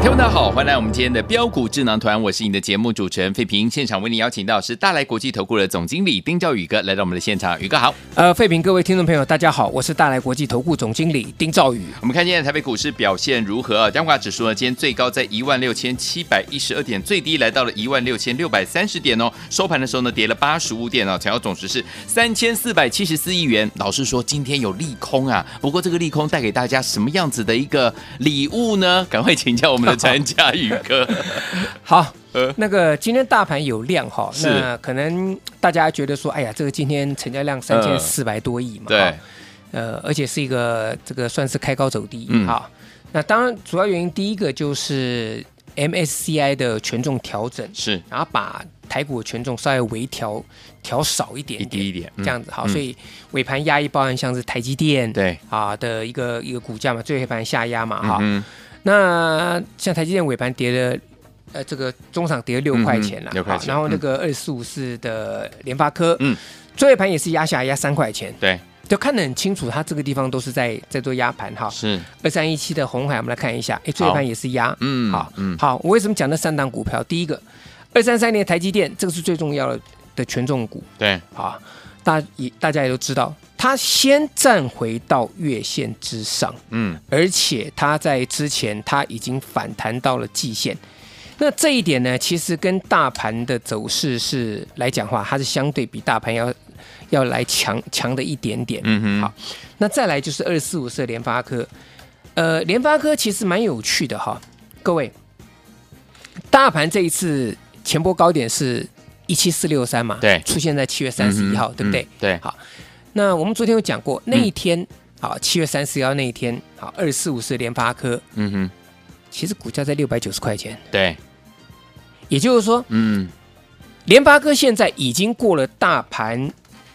听众大家好，欢迎来我们今天的标股智囊团，我是你的节目主持人费平。现场为你邀请到是大来国际投顾的总经理丁兆宇哥来到我们的现场，宇哥好。呃，费平，各位听众朋友，大家好，我是大来国际投顾总经理丁兆宇。我们看今天台北股市表现如何啊？加权指数呢，今天最高在一万六千七百一十二点，最低来到了一万六千六百三十点哦。收盘的时候呢，跌了八十五点哦，成交总值是三千四百七十四亿元。老实说，今天有利空啊，不过这个利空带给大家什么样子的一个礼物呢？赶快请教我们的专家宇。哥，好，那个今天大盘有量哈，那可能大家觉得说，哎呀，这个今天成交量三千四百多亿嘛，对，呃，而且是一个这个算是开高走低，好，那当然主要原因第一个就是 MSCI 的权重调整是，然后把台股的权重稍微微调调少一点，点一点，这样子好，所以尾盘压抑包含像是台积电对。啊的一个一个股价嘛，最后盘下压嘛哈。那像台积电尾盘跌了，呃，这个中场跌了六块钱了，六块钱。然后那个二四五四的联发科，嗯，最后盘也是压下压三块钱，对，就看得很清楚，它这个地方都是在在做压盘哈。是二三一七的红海，我们来看一下，哎，最后盘也是压，嗯，好，嗯，好，我为什么讲那三档股票？第一个，二三三年台积电，这个是最重要的的权重股，对，好，大也大家也都知道。它先站回到月线之上，嗯，而且它在之前它已经反弹到了季线，那这一点呢，其实跟大盘的走势是来讲话，它是相对比大盘要要来强强的一点点，嗯哼，好，那再来就是二四五四联发科，呃，联发科其实蛮有趣的哈，各位，大盘这一次前波高点是一七四六三嘛，对，出现在七月三十一号，嗯、对不对？对，好。那我们昨天有讲过，那一天，好、嗯，七月三十号那一天，好，二四五四联发科，嗯哼，其实股价在六百九十块钱，对，也就是说，嗯，联发科现在已经过了大盘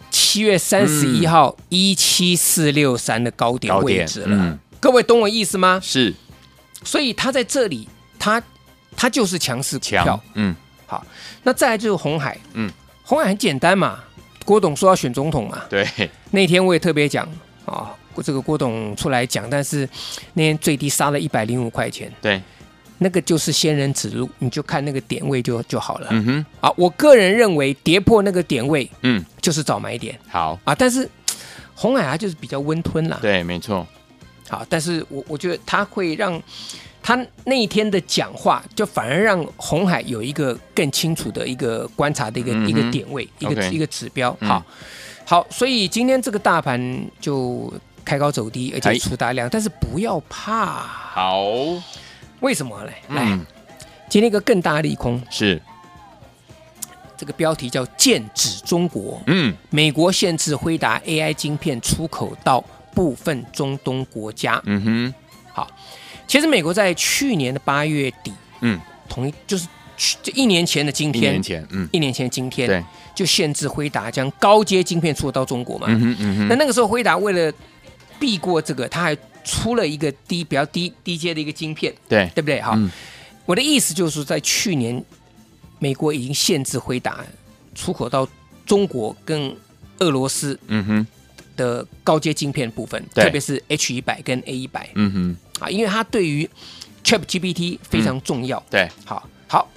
七月三十一号一七四六三的高点位置了，嗯、各位懂我意思吗？是，所以它在这里，它它就是强势股票，嗯，好，那再来就是红海，嗯，红海很简单嘛。郭董说要选总统嘛？对，那天我也特别讲啊，这个郭董出来讲，但是那天最低杀了一百零五块钱。对，那个就是仙人指路，你就看那个点位就就好了。嗯哼，啊，我个人认为跌破那个点位，嗯，就是早买点。好啊，但是红海它就是比较温吞啦。对，没错。好，但是我我觉得它会让。他那一天的讲话，就反而让红海有一个更清楚的一个观察的一个、嗯、一个点位，一个一个指标。好，嗯、好，所以今天这个大盘就开高走低，而且出大量，哎、但是不要怕。好，为什么呢？来，嗯、今天一个更大利空是这个标题叫“剑指中国”。嗯，美国限制辉达 AI 晶片出口到部分中东国家。嗯哼，好。其实美国在去年的八月底，嗯，同一就是去这一年前的今天，一年前，嗯，一年前的今天，对，就限制辉达将高阶晶片出口到中国嘛。嗯哼，嗯哼。那那个时候辉达为了避过这个，他还出了一个低比较低低阶的一个晶片，对，对不对？哈，嗯、我的意思就是，在去年美国已经限制辉达出口到中国跟俄罗斯，嗯哼，的高阶晶片部分，嗯、特别是 H 一百跟 A 一百，嗯哼。啊，因为它对于 ChatGPT 非常重要。嗯、对，好，好，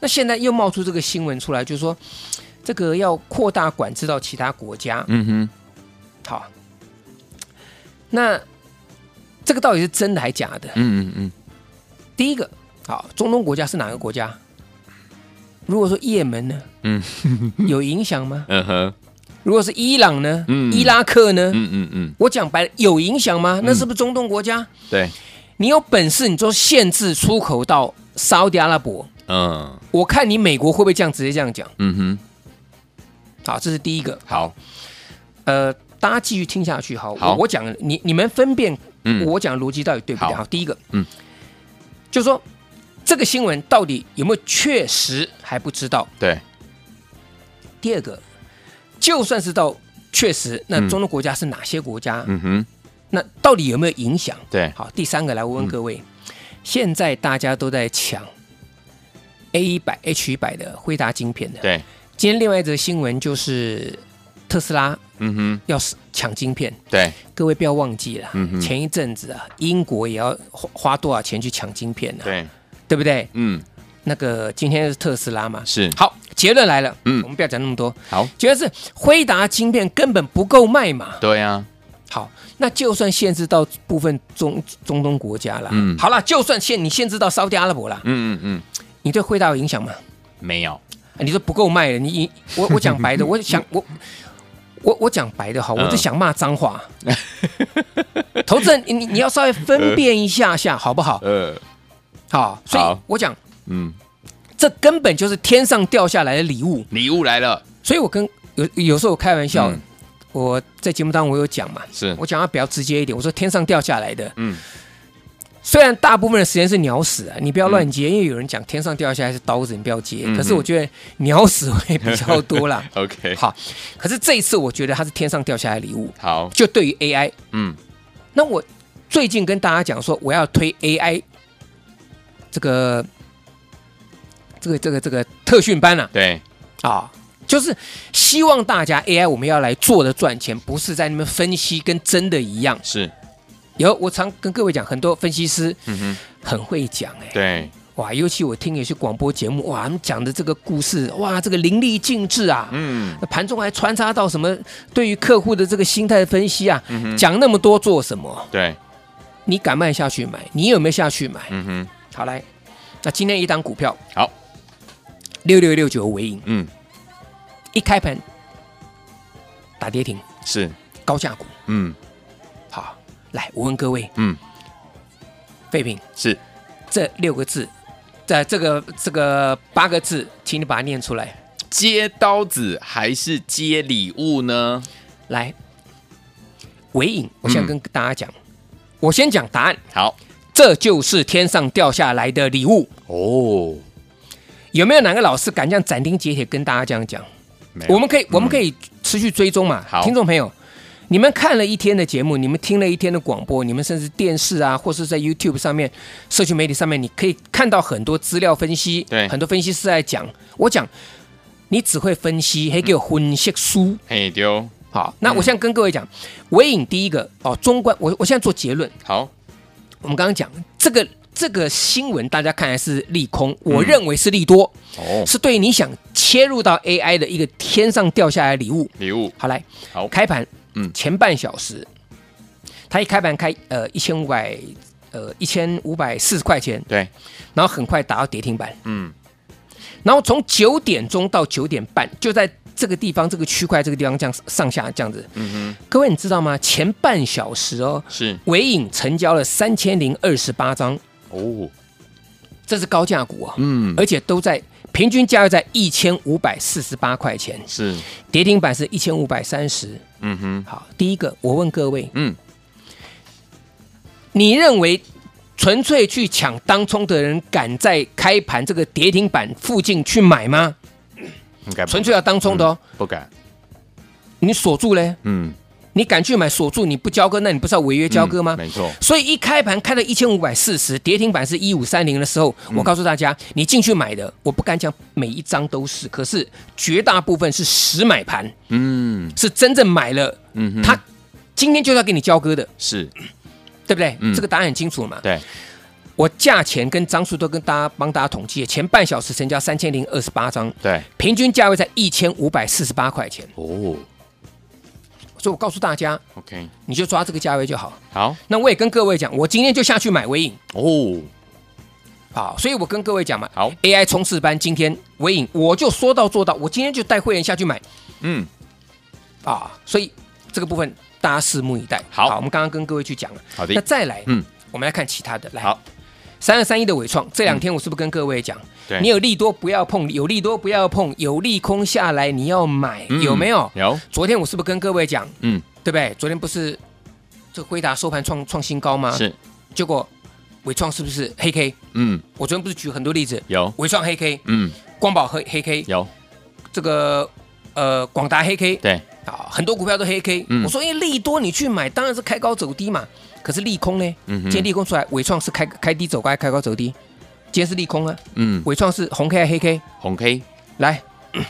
那现在又冒出这个新闻出来，就是说这个要扩大管制到其他国家。嗯哼，好，那这个到底是真的还假的？嗯嗯嗯。第一个，好，中东国家是哪个国家？如果说也门呢？嗯，有影响吗？嗯哼。如果是伊朗呢？嗯，伊拉克呢？嗯嗯嗯，我讲白了，有影响吗？那是不是中东国家？对，你有本事，你就限制出口到沙乌地阿拉伯，嗯我看你美国会不会这样直接这样讲？嗯哼，好，这是第一个。好，呃，大家继续听下去。好，好我我讲你你们分辨嗯我讲的逻辑到底对不对？好好，第一个，嗯，就是说这个新闻到底有没有确实还不知道。对，第二个，就算是到确实，那嗯。中东国家是哪些国家？嗯哼，那到底有没有影响？对，好，第三个来，问问各位，现在大家都在抢 A 一百 H 一百的辉达晶片的。对，今天另外一则新闻就是特斯拉嗯哼，要抢晶片，对，各位不要忘记了，嗯前一阵子啊，英国也要花花多少钱去抢晶片呢、对，对不对？嗯，那个今天是特斯拉嘛，是，好，结论来了，嗯。我们不要讲那么多，好，结论是辉达晶片根本不够卖嘛。对啊，好，那就算限制到部分中中东国家了，嗯。好了，就算限你限制到沙特阿拉伯了，嗯嗯嗯，你对辉达有影响吗？没有，你说不够卖了，你你我我讲白的，我想我我我讲白的哈，我就想骂脏话。投资人，你你你要稍微分辨一下下，好不好？呃，好，所以我讲嗯，这根本就是天上掉下来的礼物。礼物来了，所以我跟有有时候我开玩笑，嗯。我在节目当中我有讲嘛，是，我讲话比较直接一点，我说天上掉下来的，嗯，虽然大部分的时间是鸟屎啊，你不要乱接，因为有人讲天上掉下来是刀子，你不要接。嗯可是我觉得鸟屎会比较多啦。OK，好，可是这一次我觉得它是天上掉下来的礼物，好，就对于 AI。嗯，那我最近跟大家讲说，我要推 AI 这个这个这个这个特训班啊，对，啊，就是希望大家 AI 我们要来做的赚钱，不是在那边分析跟真的一样。是，有我常跟各位讲，很多分析师嗯哼，很会讲哎、对，哇，尤其我听有些广播节目，哇，他们讲的这个故事，哇，这个淋漓尽致啊。嗯，那盘中还穿插到什么对于客户的这个心态分析啊，讲那么多做什么？对，你敢卖下去买？你有没有下去买？嗯哼，好来，那今天一档股票。好，六六六九尾影嗯，一开盘打跌停，是，高价股。嗯。好，来，我问各位，嗯，废品。是，这六个字，在这个这个八个字，请你把它念出来。接刀子还是接礼物呢？来，尾影，我现在跟大家讲，我先讲答案，好，这就是天上掉下来的礼物。哦，有没有哪个老师敢这样斩钉截铁跟大家这样讲？我们可以，我们可以持续追踪嘛。好听众朋友，你们看了一天的节目，你们听了一天的广播，你们甚至电视啊，或是在 YouTube 上面、社区媒体上面，你可以看到很多资料分析，对很多分析师在讲。我讲，你只会分析，还给我分析书。嘿丢，好，那我现在跟各位讲，尾影第一个哦，中观，我我现在做结论。好，我们刚刚讲这个这个新闻，大家看来是利空，我认为是利多。哦，是对你想切入到 AI 的一个天上掉下来的礼物。礼物，好来，好，开盘，嗯。嗯，前半小时，它一开盘开呃一千五百呃一千五百四十块钱，对，然后很快打到跌停板，嗯，然后从九点钟到九点半，就在这个地方这个区块这个地方这样上下这样子。嗯哼。各位你知道吗？前半小时哦，，是，尾影成交了三千零二十八张，哦，这是高价股啊、嗯，而且都在平均价位在一千五百四十八块钱。是，跌停板是一千五百三十。嗯哼，好，第一个我问各位，嗯，你认为纯粹去抢当冲的人敢在开盘这个跌停板附近去买吗？应该纯粹要当冲的哦，不敢，你锁住嘞？嗯，你敢去买锁住你不交割，那你不是要违约交割吗？嗯没错，所以一开盘开到一千五百四十，跌停板是一五三零的时候，嗯我告诉大家，你进去买的，我不敢讲每一张都是，可是绝大部分是实买盘，嗯是真正买了，嗯哼，他今天就是要给你交割的。是，对不对？嗯这个答案很清楚了嘛。对，我价钱跟张数都跟大家帮大家统计，前半小时成交三千零二十八张，对，平均价位在一千五百四十八块钱。哦所以我告诉大家，，OK，你就抓这个价位就好。好，那我也跟各位讲，我今天就下去买微影。哦，好，所以我跟各位讲嘛，好，AI 冲刺班今天微影我就说到做到，我今天就带会员下去买。嗯，啊，所以这个部分大家拭目以待。好我们刚刚跟各位去讲了。好的。那再来，嗯，我们来看其他的，来，好，三二三一的伟创，这两天我是不是跟各位讲，对你有利多不要碰，有利多不要碰，有利空下来你要买，嗯有没有？有，昨天我是不是跟各位讲，嗯，对不对？昨天不是这个辉达收盘创创新高吗？是，结果伟创是不是黑 K？嗯，我昨天不是举很多例子，有，伟创黑 K，嗯，光宝黑黑 K，有，这个呃广达黑 K，对，啊，很多股票都黑 K。嗯我说，因为利多你去买，当然是开高走低嘛。可是利空呢？嗯今天利空出来，伟创是开开低走高，还开高走低。今天是利空啊，嗯，伟创是红 K 还是黑 K？红 K，来，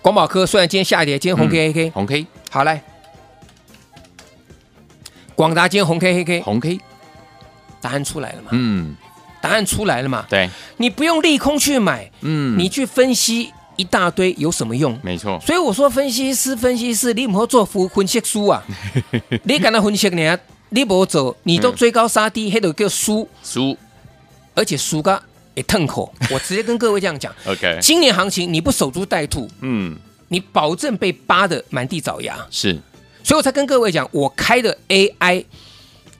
广宝科虽然今天下跌，今天红 K 黑 K，红 K，好来，广达今天红 K 黑 K，红 K，答案出来了嘛？嗯，答案出来了嘛？对，你不用利空去买，嗯，你去分析一大堆有什么用？没错，所以我说，分析师，分析师，你唔好做分分析书啊！你敢那分析呢？你不走，你都追高杀低，黑都叫输，输而且输个也痛口。我直接跟各位这样讲，，OK，今年行情你不守株待兔，嗯，你保证被扒的满地找牙。是，所以我才跟各位讲，我开的 AI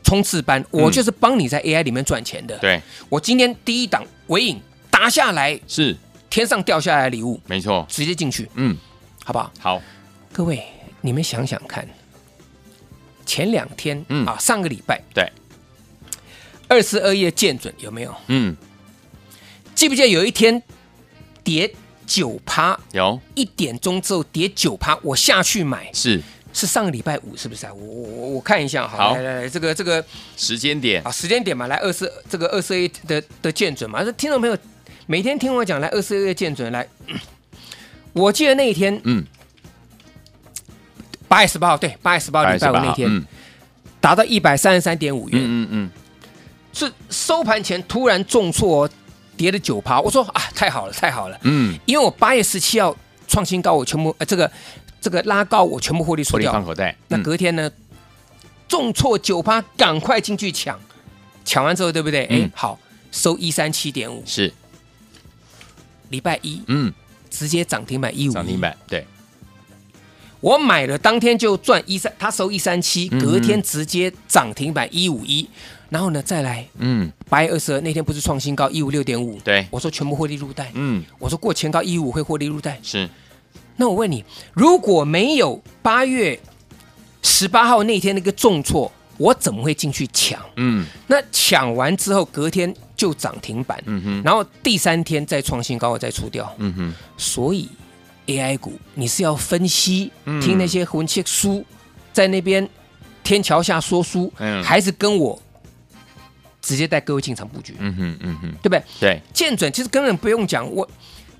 冲刺班，我就是帮你在 AI 里面赚钱的。对，我今天第一档尾影打下来，是，天上掉下来的礼物，没错，直接进去，嗯，好不好？好，各位，你们想想看，前两天、嗯。啊，上个礼拜对，二十二页见准有没有？嗯，记不记得有一天跌九趴，有，一点钟之后跌九趴，我下去买，是，是上个礼拜五，是不是啊？我我我我看一下，好，好。来来来，这个这个时间点。啊，时间点嘛，来二十这个二十二页的的见准嘛，这听众朋友每天听我讲，来二四二页见准，来，我记得那一天嗯，八月十八号，对，八月十八号礼拜五那天。嗯。达到一百三十三点五元，嗯嗯是收盘前突然重挫，跌了九趴。我说啊，太好了，太好了，嗯，因为我八月十七号创新高，我全部呃这个这个拉高，我全部获利出掉。放口袋，那隔天呢，重挫九趴，赶快进去抢，抢完之后对不对？哎、嗯好，收一三七点五，是，礼拜一嗯，直接涨停板一五，涨停板，对，我买了当天就赚一三，他收一三七，隔天直接涨停板一五一，然后呢再来。嗯，八月二十二那天不是创新高一五六点五？对我说全部获利入袋。嗯，我说过前高一五会获利入袋。是，那我问你，如果没有八月十八号那天那个重挫，我怎么会进去抢？嗯那抢完之后隔天就涨停板，嗯哼，然后第三天再创新高，我再出掉。嗯哼，所以 AI 股你是要分析，嗯。听那些魂切书，在那边天桥下说书，嗯。还是跟我直接带各位进场布局，嗯哼，嗯哼，对不对？对，见准其实根本不用讲，我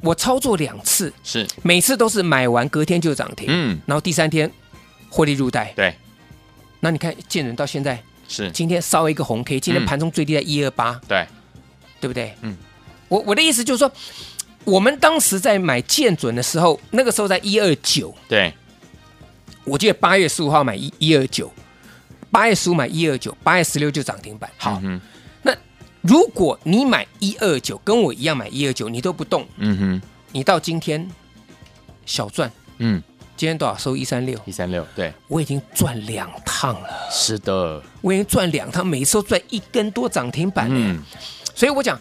我操作两次，是，每次都是买完隔天就涨停，嗯，然后第三天获利入袋。对，那你看见准到现在，是，今天烧一个红 K，今天嗯。盘中最低在一二八，对，对不对？嗯，我我的意思就是说，我们当时在买建准的时候，那个时候在一二九，对，我记得八月十五号买一一二九，八月十五买一二九，八月十六就涨停板。好，嗯，那如果你买一二九，跟我一样买一二九，你都不动，嗯哼，你到今天小赚，嗯，今天多少？收一三六，一三六，对，我已经赚两趟了，是的，我已经赚两趟，每次都赚一根多涨停板。嗯，所以我讲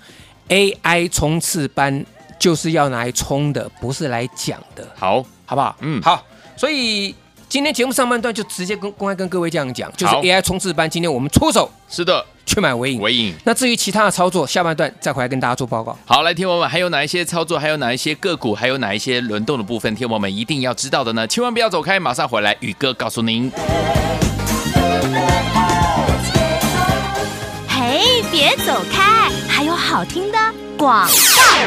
AI 冲刺班就是要拿来冲的，不是来讲的，好，好不好？嗯好。所以今天节目上半段就直接跟公开跟各位这样讲，就是 AI 冲刺班，今天我们出手是的，去买尾影。尾影。那至于其他的操作，下半段再回来跟大家做报告。好，来，天王们，还有哪一些操作，还有哪一些个股，还有哪一些轮动的部分，天王们一定要知道的呢？千万不要走开，马上回来，宇哥告诉您。嘿，别走开，好听的广。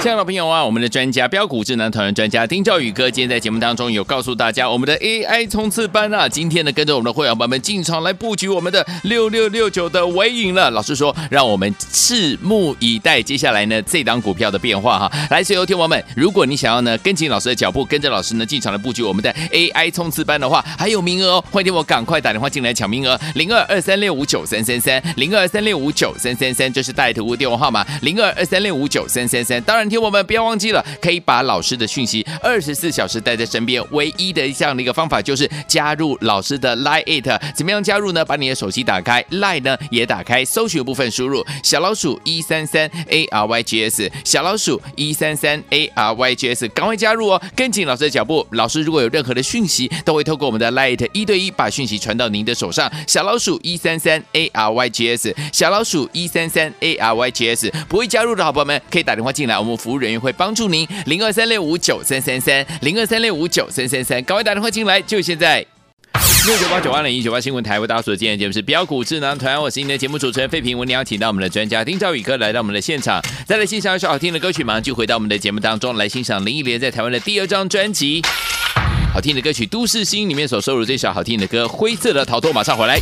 亲爱的朋友啊，我们的专家标股智能团员专家丁兆宇哥，今天在节目当中有告诉大家，我们的 AI 冲刺班啊，今天呢跟着我们的会员朋友们进场来布局我们的六六六九的尾影了。老师说，让我们拭目以待，接下来呢这档股票的变化哈。来，所有听友们，如果你想要呢跟紧老师的脚步，跟着老师呢进场来布局我们的 AI 冲刺班的话，还有名额哦，欢迎听我赶快打电话进来抢名额，零二二三六五九三三三，零二三六五九三三三，这是带图电话号码，零二二三六五九三三三。当然，听我们不要忘记了，可以把老师的讯息二十四小时带在身边。唯一的这样的一个方法就是加入老师的 Line It。怎么样加入呢？把你的手机打开，Line 呢也打开，搜寻部分输入小老鼠一三三 A R Y G S，小老鼠一三三 A R Y G S，赶快加入哦，跟紧老师的脚步。老师如果有任何的讯息，都会透过我们的 Line 一对一把讯息传到您的手上。小老鼠一三三 A R Y G S，小老鼠一三三 A R Y G S，不会加入的好朋友们可以打电话进来，我们服务人员会帮助您。零二三六五九三三三，零二三六五九三三三，赶快打电话进来，就现在。六九八九二零一九八新闻台为大家所见的节目是标股智囊团，我是您的节目主持人费平。我们邀请到我们的专家丁兆宇哥来到我们的现场，再来欣赏一首好听的歌曲，马上就回到我们的节目当中来欣赏林忆莲在台湾的第二张专辑，好听的歌曲《都市心》里面所收录这首好听的歌《灰色的逃脱》，马上回来。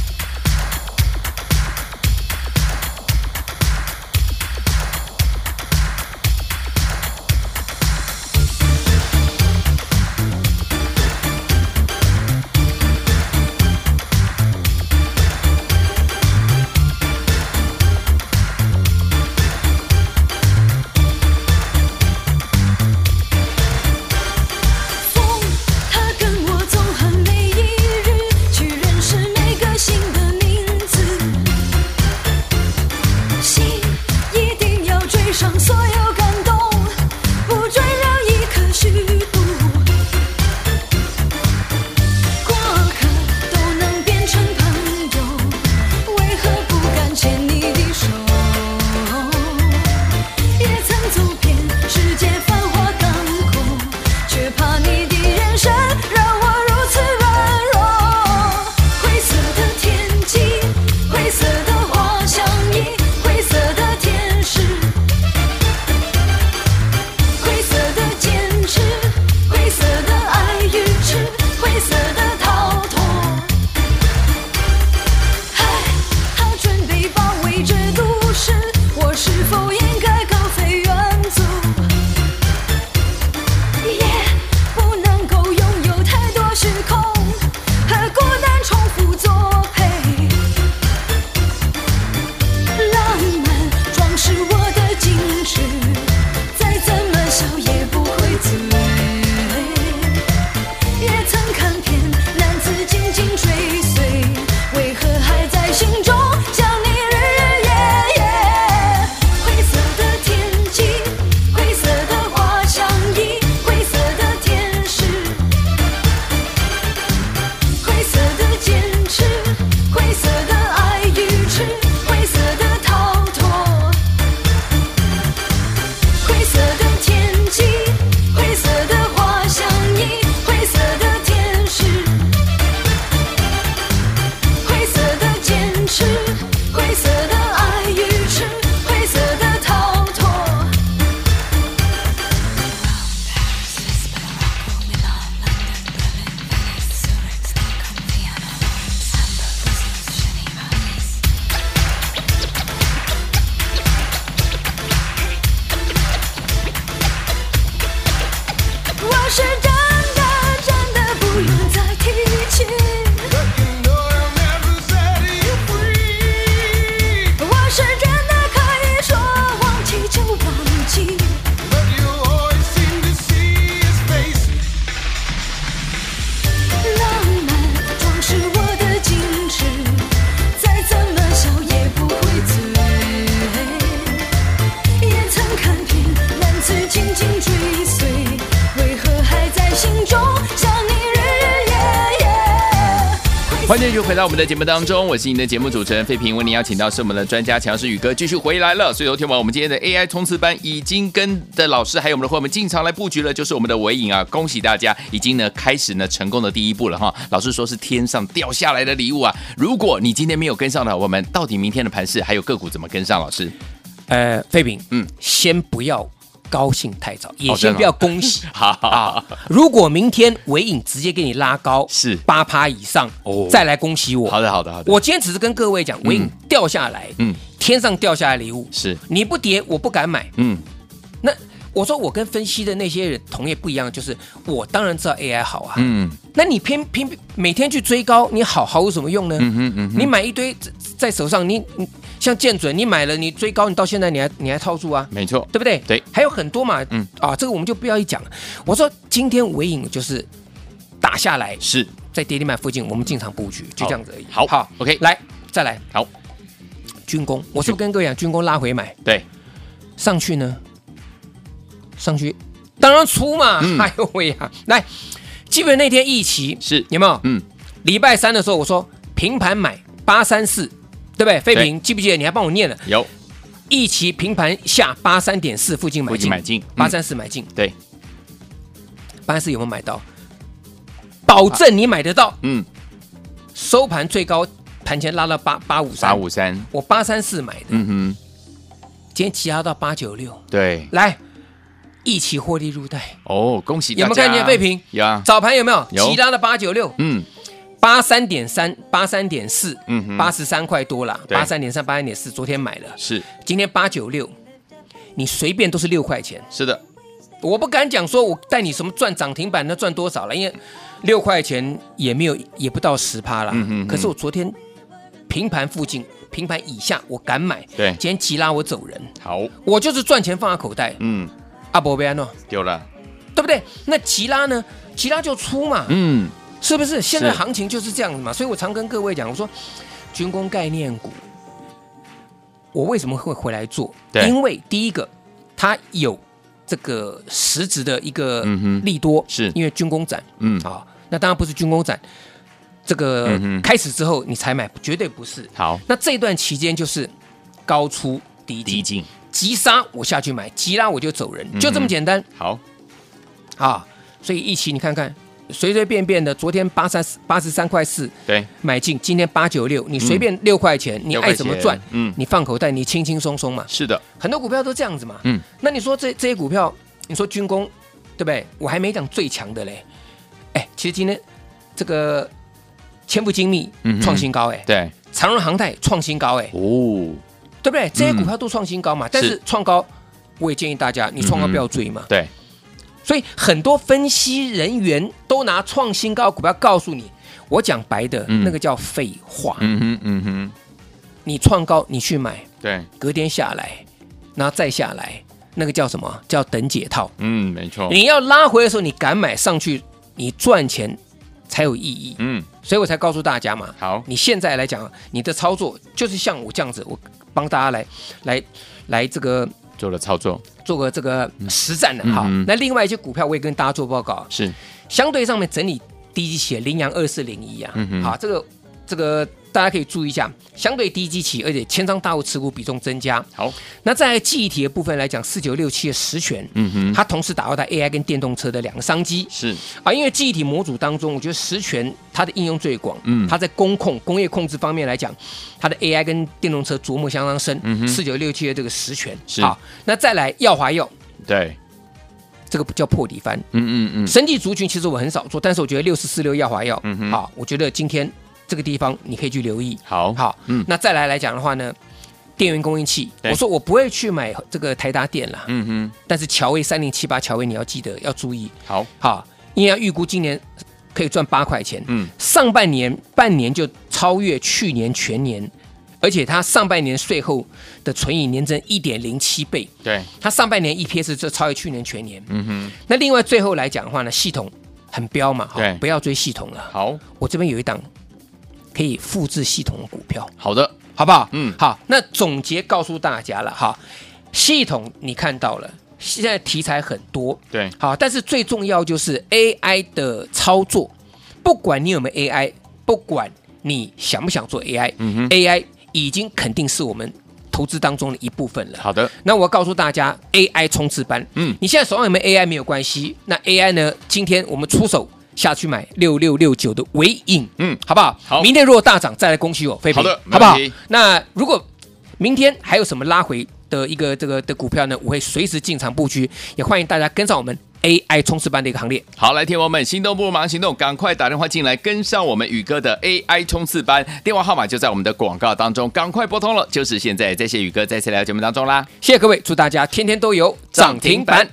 欢迎继续回到我们的节目当中，我是您的节目主持人费平，为您邀请到是我们的专家强势宇哥继续回来了。所以，昨天晚我们今天的 AI 冲刺班已经跟的老师还有我们的伙伴们进场来布局了，就是我们的尾影啊，恭喜大家已经呢开始呢成功的第一步了哈。老师说是天上掉下来的礼物啊，如果你今天没有跟上的，我们到底明天的盘势还有个股怎么跟上？老师，呃，费平，嗯，先不要。高兴太早，也先不要恭喜。好啊，如果明天尾影直接给你拉高是八趴以上，哦，再来恭喜我。好的，好的，好的。我今天只是跟各位讲，尾影掉下来，嗯，天上掉下来礼物是，你不跌我不敢买，嗯。那我说我跟分析的那些人同业不一样，就是我当然知道 AI 好啊，嗯。那你偏偏每天去追高，你好好有什么用呢？嗯嗯嗯。你买一堆在手上，你你像建准，你买了你追高，你到现在你还你还套住啊？没错，对不对？对，还有很多嘛。嗯啊，这个我们就不要一讲了。我说今天尾影就是打下来，是在跌停板附近，我们进场布局，就这样子而已。好好，OK，来再来，好，军工，我是不是跟各位讲，军工拉回买对，上去呢？上去当然出嘛。嗯 哎呦喂呀，来，基本那天一起是有没有？嗯，礼拜三的时候我说平盘买八三四，对不对？废品记不记得？你还帮我念了。有一期平盘下八三点四附近买进，买进，八嗯三四买进，对，八三四有没有买到？保证你买得到。嗯，收盘最高盘前拉到八八五三，八五三，我八三四买的，嗯哼，今天其他到八九六，对，来一起获利入袋。哦，恭喜大家！有没有看见废品？有啊，早盘有没有？有其他的八九六，嗯，八三点三，八三点四，嗯哼。八十三块多啦，对。八三点三，八三点四，昨天买了，是。今天八九六，你随便都是六块钱。是的，我不敢讲说我带你什么赚涨停板，那赚多少了，因为六块钱也没有，也不到十趴啦。嗯哼哼。可是我昨天平盘附近、平盘以下，我敢买。对。今天急拉我走人，好，我就是赚钱放在口袋。嗯，阿伯贝安诺，丢了，对不对？那急拉呢？急拉就出嘛，嗯，是不是？现在行情就是这样子嘛，所以我常跟各位讲，我说军工概念股，我为什么会回来做？对。因为第一个，它有这个实质的一个利多，是。因为军工展。嗯，啊，那当然不是军工展这个开始之后你才买，绝对不是。好，那这段期间就是高出低低进，急杀我下去买，急拉我就走人，就这么简单。好，啊，所以一起你看看，随随便便的，昨天八三八十三块四对，买进，今天八九六，你随便六块钱，你爱怎么赚，嗯你放口袋，你轻轻松松嘛。是的，很多股票都这样子嘛。嗯，那你说这这些股票，你说军工，对不对？我还没讲最强的嘞。哎，其实今天这个千富精密嗯创新高，哎，对，长荣航太创新高，哎，哦，对不对？这些股票都创新高嘛。但是是创高，我也建议大家，你创高不要追嘛。对，所以很多分析人员都拿创新高股票告诉你，我讲白的，嗯那个叫废话。嗯哼，嗯哼，你创高你去买，对，隔天下来，然后再下来，那个叫什么？叫等解套。嗯，没错，你要拉回的时候，你敢买上去，你赚钱才有意义。嗯，所以我才告诉大家嘛，好，你现在来讲，你的操作就是像我这样子，我帮大家来来来这个做了操作，做个这个实战的哈。那另外一些股票我也跟大家做报告，是，相对上面整理低基期的羚羊二四零一啊，好，这个这个大家可以注意一下，相对低基期，而且千张大户持股比重增加。好，那在记忆体的部分来讲，四九六七的实权，嗯哼，它同时打入到 AI 跟电动车的两个商机。是，啊，因为记忆体模组当中，我觉得实权它的应用最广，嗯。它在工控工业控制方面来讲，它的 AI 跟电动车琢磨相当深嗯。哼。四九六七的这个实权是。好，那再来耀华药，对，这个不叫破底翻。嗯嗯嗯，生技族群其实我很少做，但是我觉得六四四六耀华药，嗯哼。好，我觉得今天这个地方你可以去留意。好，好，嗯。那再来来讲的话呢，电源供应器，我说我不会去买这个台达电啦，嗯哼，但是乔威三零七八，乔威你要记得要注意，好，好，因为要预估今年可以赚八块钱，嗯，上半年半年就超越去年全年，而且它上半年税后的存益年增一点零七倍，对，它上半年 EPS 就超越去年全年。嗯哼，那另外最后来讲的话呢，系统很标嘛，好对。不要追系统了。好，我这边有一档可以复制系统的股票，好的，好不好？嗯好。那总结告诉大家了哈，系统你看到了，现在题材很多，对，好，但是最重要就是 AI 的操作，不管你有没有 AI，不管你想不想做 AI，AI、嗯哼 AI 已经肯定是我们投资当中的一部分了。好的，那我告诉大家，AI 冲刺班，嗯你现在手上有没有 AI 没有关系。那 AI 呢？今天我们出手下去买六六六九的尾影，嗯好不好？好明天如果大涨，再来恭喜我，飞平，好的好不好？那如果明天还有什么拉回的一个这个的股票呢？我会随时进场布局，也欢迎大家跟上我们 AI 冲刺班的一个行列。好，来，听我们心动不如马上行动，赶快打电话进来跟上我们宇哥的 AI 冲刺班，电话号码就在我们的广告当中，赶快拨通了，就是现在。再谢宇哥再次来到节目当中啦。谢谢各位，祝大家天天都有涨停板。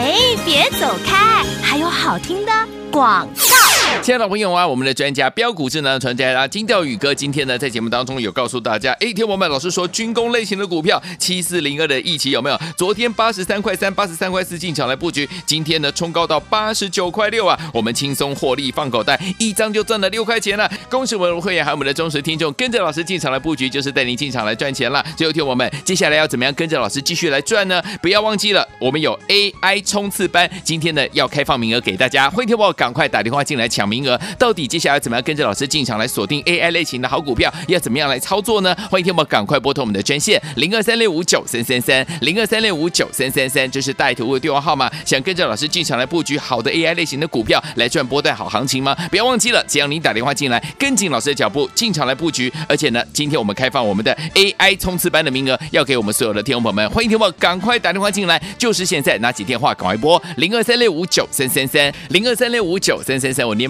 哎，别走开，还有好听的广告。亲爱的朋友啊，我们的专家标股智能的专家啊，金钓宇哥今天呢在节目当中有告诉大家，哎，天王们老师说军工类型的股票七四零二的一期有没有？昨天八十三块三、八十三块四进场来布局，今天呢冲高到八十九块六啊，我们轻松获利放口袋，一张就赚了六块钱了。恭喜我们的会员还有我们的忠实听众，跟着老师进场来布局，就是带您进场来赚钱了。最后听我们接下来要怎么样跟着老师继续来赚呢？不要忘记了，我们有 AI 冲刺班，今天呢要开放名额给大家，欢迎听我赶快打电话进来抢抢名额。到底接下来怎么样跟着老师进场来锁定 AI 类型的好股票？要怎么样来操作呢？欢迎听我们赶快拨通我们的专线零二三六五九三三三零二三六五九三三三，这是带图的电话号码。想跟着老师进场来布局好的 AI 类型的股票，来赚波段好行情吗？不要忘记了，只要您打电话进来，跟紧老师的脚步进场来布局。而且呢，今天我们开放我们的 AI 冲刺班的名额，要给我们所有的听众朋友们。欢迎听我赶快打电话进来，就是现在，拿起电话赶快拨零二三六五九三三三零二三六五九三三三，我念